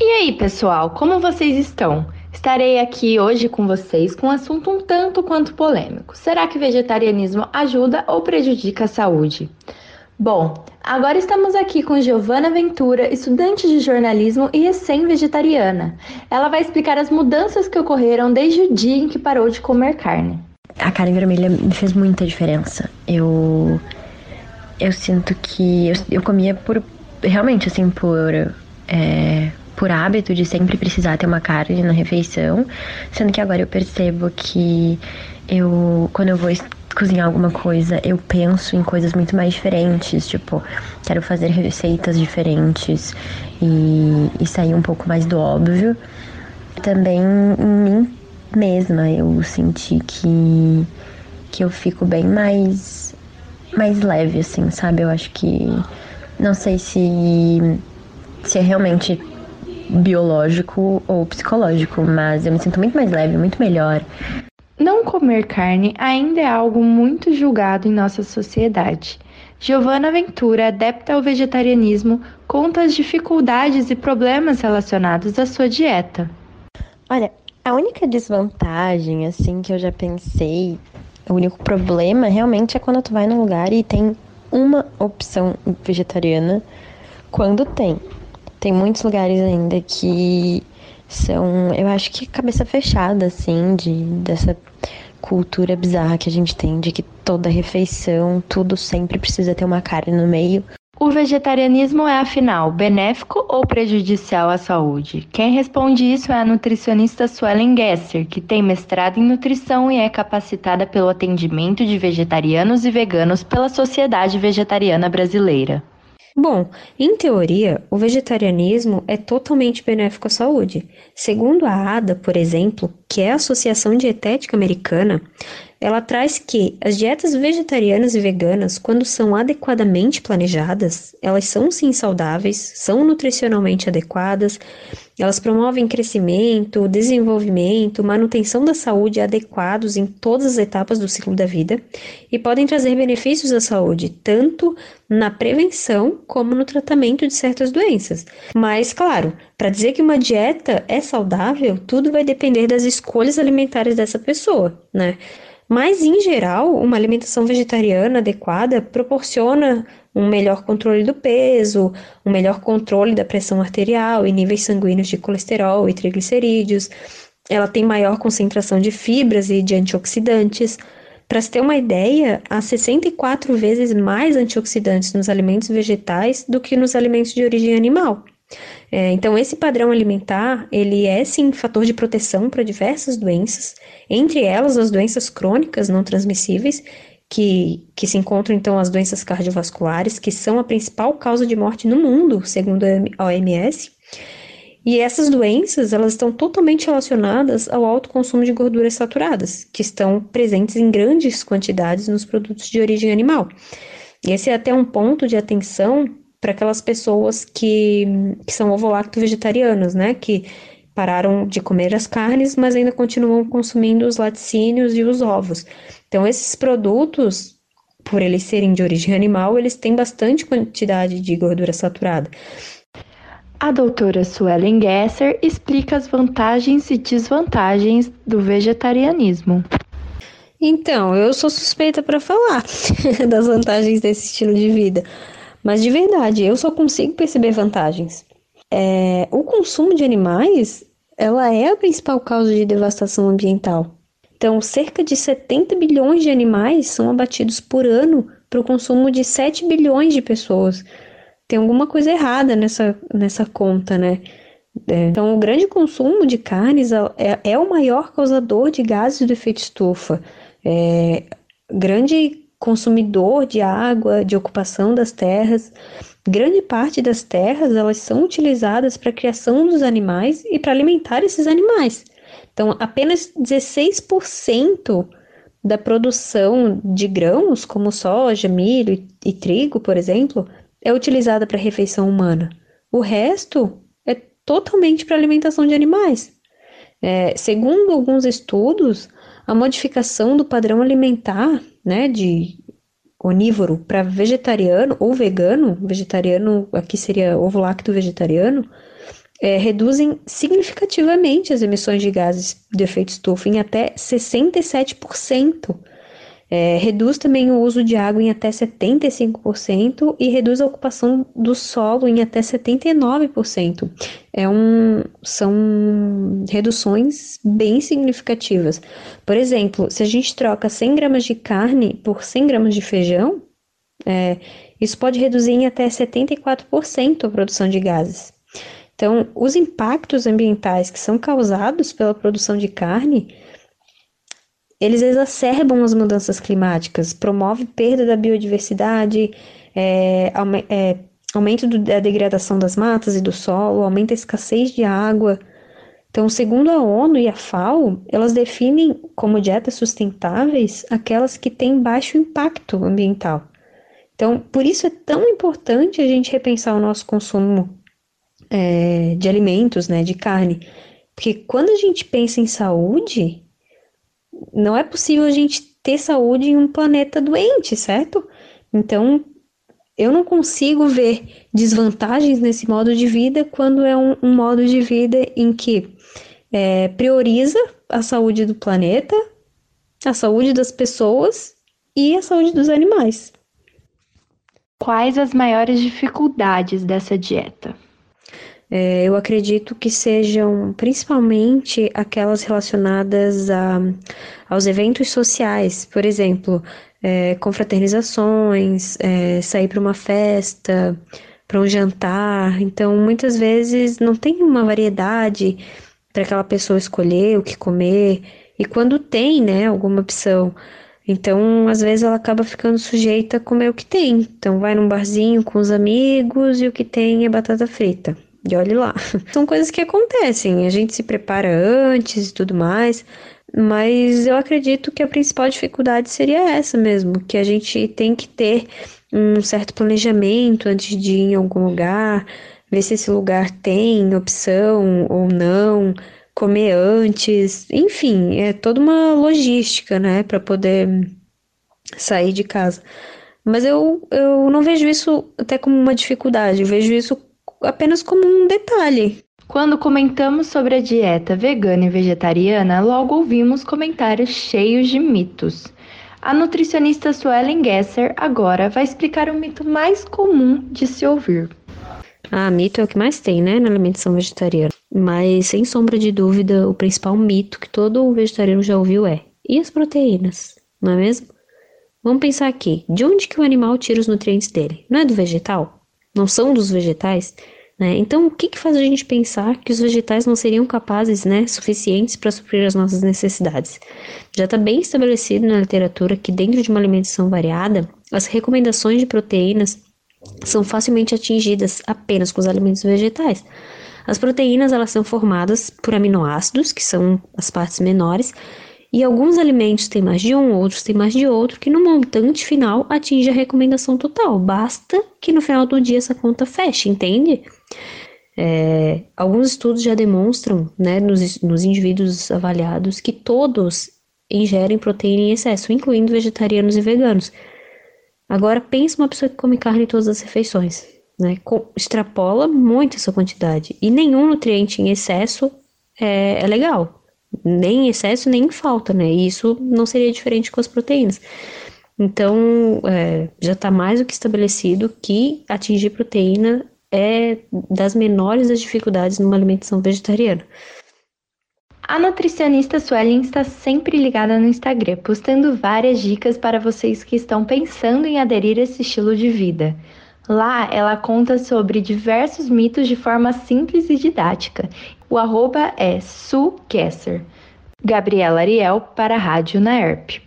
E aí, pessoal, como vocês estão? Estarei aqui hoje com vocês com um assunto um tanto quanto polêmico. Será que vegetarianismo ajuda ou prejudica a saúde? Bom, agora estamos aqui com Giovana Ventura, estudante de jornalismo e recém-vegetariana. Ela vai explicar as mudanças que ocorreram desde o dia em que parou de comer carne. A carne vermelha me fez muita diferença. Eu eu sinto que eu, eu comia por realmente assim por é, por hábito de sempre precisar ter uma carne na refeição, sendo que agora eu percebo que eu quando eu vou cozinhar alguma coisa, eu penso em coisas muito mais diferentes, tipo, quero fazer receitas diferentes e, e sair um pouco mais do óbvio. Também em mim mesma, eu senti que, que eu fico bem mais, mais leve, assim, sabe? Eu acho que. Não sei se, se é realmente biológico ou psicológico, mas eu me sinto muito mais leve, muito melhor. Não comer carne ainda é algo muito julgado em nossa sociedade. Giovana Ventura, adepta ao vegetarianismo, conta as dificuldades e problemas relacionados à sua dieta. Olha, a única desvantagem, assim, que eu já pensei, o único problema realmente é quando tu vai num lugar e tem uma opção vegetariana quando tem. Tem muitos lugares ainda que são, eu acho que cabeça fechada, assim, de, dessa cultura bizarra que a gente tem de que toda refeição, tudo sempre precisa ter uma carne no meio. O vegetarianismo é, afinal, benéfico ou prejudicial à saúde? Quem responde isso é a nutricionista Suelen Gesser, que tem mestrado em nutrição e é capacitada pelo atendimento de vegetarianos e veganos pela Sociedade Vegetariana Brasileira. Bom, em teoria, o vegetarianismo é totalmente benéfico à saúde. Segundo a ADA, por exemplo, que é a Associação Dietética Americana, ela traz que as dietas vegetarianas e veganas, quando são adequadamente planejadas, elas são sim saudáveis, são nutricionalmente adequadas, elas promovem crescimento, desenvolvimento, manutenção da saúde adequados em todas as etapas do ciclo da vida e podem trazer benefícios à saúde, tanto na prevenção como no tratamento de certas doenças. Mas, claro, para dizer que uma dieta é saudável, tudo vai depender das escolhas alimentares dessa pessoa, né? Mas, em geral, uma alimentação vegetariana adequada proporciona um melhor controle do peso, um melhor controle da pressão arterial e níveis sanguíneos de colesterol e triglicerídeos. Ela tem maior concentração de fibras e de antioxidantes. Para se ter uma ideia, há 64 vezes mais antioxidantes nos alimentos vegetais do que nos alimentos de origem animal. É, então, esse padrão alimentar, ele é sim fator de proteção para diversas doenças, entre elas as doenças crônicas não transmissíveis, que, que se encontram então as doenças cardiovasculares, que são a principal causa de morte no mundo, segundo a OMS. E essas doenças, elas estão totalmente relacionadas ao alto consumo de gorduras saturadas, que estão presentes em grandes quantidades nos produtos de origem animal. E esse é até um ponto de atenção para aquelas pessoas que, que são ovo-lacto vegetarianos, né? Que pararam de comer as carnes, mas ainda continuam consumindo os laticínios e os ovos. Então, esses produtos, por eles serem de origem animal, eles têm bastante quantidade de gordura saturada. A doutora Suelen Gesser explica as vantagens e desvantagens do vegetarianismo. Então, eu sou suspeita para falar das vantagens desse estilo de vida, mas de verdade, eu só consigo perceber vantagens. É, o consumo de animais, ela é a principal causa de devastação ambiental. Então, cerca de 70 bilhões de animais são abatidos por ano para o consumo de 7 bilhões de pessoas. Tem alguma coisa errada nessa, nessa conta, né? É, então, o grande consumo de carnes é, é, o maior causador de gases do efeito estufa. É, grande consumidor de água, de ocupação das terras. Grande parte das terras elas são utilizadas para a criação dos animais e para alimentar esses animais. Então, apenas 16% da produção de grãos, como soja, milho e, trigo, por exemplo, é utilizada para refeição humana. O resto é totalmente para alimentação de animais. É, segundo alguns estudos, a modificação do padrão alimentar, né, de onívoro para vegetariano ou vegano, vegetariano aqui seria ovo lacto vegetariano, é, reduzem significativamente as emissões de gases de efeito estufa em até 67%. É, reduz também o uso de água em até 75% e reduz a ocupação do solo em até 79%. É um, são reduções bem significativas. Por exemplo, se a gente troca 100 gramas de carne por 100 gramas de feijão, é, isso pode reduzir em até 74% a produção de gases. Então, os impactos ambientais que são causados pela produção de carne, eles exacerbam as mudanças climáticas, promove perda da biodiversidade, é, é, aumento do, da degradação das matas e do solo, aumenta a escassez de água. Então, segundo a ONU e a FAO, elas definem como dietas sustentáveis aquelas que têm baixo impacto ambiental. Então, por isso é tão importante a gente repensar o nosso consumo é, de alimentos, né, de carne. Porque quando a gente pensa em saúde, não é possível a gente ter saúde em um planeta doente, certo? Então, eu não consigo ver desvantagens nesse modo de vida quando é um, um modo de vida em que é, prioriza a saúde do planeta, a saúde das pessoas e a saúde dos animais. Quais as maiores dificuldades dessa dieta? É, eu acredito que sejam principalmente aquelas relacionadas a, aos eventos sociais, por exemplo, é, confraternizações, é, sair para uma festa, para um jantar. Então, muitas vezes não tem uma variedade para aquela pessoa escolher o que comer, e quando tem, né, alguma opção. Então, às vezes ela acaba ficando sujeita a comer o que tem. Então, vai num barzinho com os amigos e o que tem é batata frita. E olhe lá. São coisas que acontecem, a gente se prepara antes e tudo mais, mas eu acredito que a principal dificuldade seria essa mesmo, que a gente tem que ter um certo planejamento antes de ir em algum lugar, ver se esse lugar tem opção ou não, comer antes, enfim, é toda uma logística, né, para poder sair de casa. Mas eu, eu não vejo isso até como uma dificuldade, eu vejo isso apenas como um detalhe. Quando comentamos sobre a dieta vegana e vegetariana, logo ouvimos comentários cheios de mitos. A nutricionista Suelen Gesser agora vai explicar o mito mais comum de se ouvir. Ah, mito é o que mais tem, né, na alimentação vegetariana. Mas, sem sombra de dúvida, o principal mito que todo vegetariano já ouviu é: e as proteínas? Não é mesmo? Vamos pensar aqui: de onde que o animal tira os nutrientes dele? Não é do vegetal? Não são dos vegetais? Né? Então, o que, que faz a gente pensar que os vegetais não seriam capazes, né, suficientes para suprir as nossas necessidades? Já está bem estabelecido na literatura que, dentro de uma alimentação variada, as recomendações de proteínas são facilmente atingidas apenas com os alimentos vegetais. As proteínas elas são formadas por aminoácidos, que são as partes menores, e alguns alimentos têm mais de um, outros têm mais de outro, que no montante final atinge a recomendação total. Basta que no final do dia essa conta feche, entende? É, alguns estudos já demonstram, né, nos, nos indivíduos avaliados, que todos ingerem proteína em excesso, incluindo vegetarianos e veganos. Agora, pense uma pessoa que come carne em todas as refeições, né? extrapola muito essa quantidade. E nenhum nutriente em excesso é, é legal nem em excesso nem em falta, né? E isso não seria diferente com as proteínas. Então, é, já está mais do que estabelecido que atingir proteína é das menores das dificuldades numa alimentação vegetariana. A nutricionista Suelen está sempre ligada no Instagram, postando várias dicas para vocês que estão pensando em aderir a esse estilo de vida. Lá ela conta sobre diversos mitos de forma simples e didática. O arroba é Su Gabriela Ariel para a Rádio Naerp.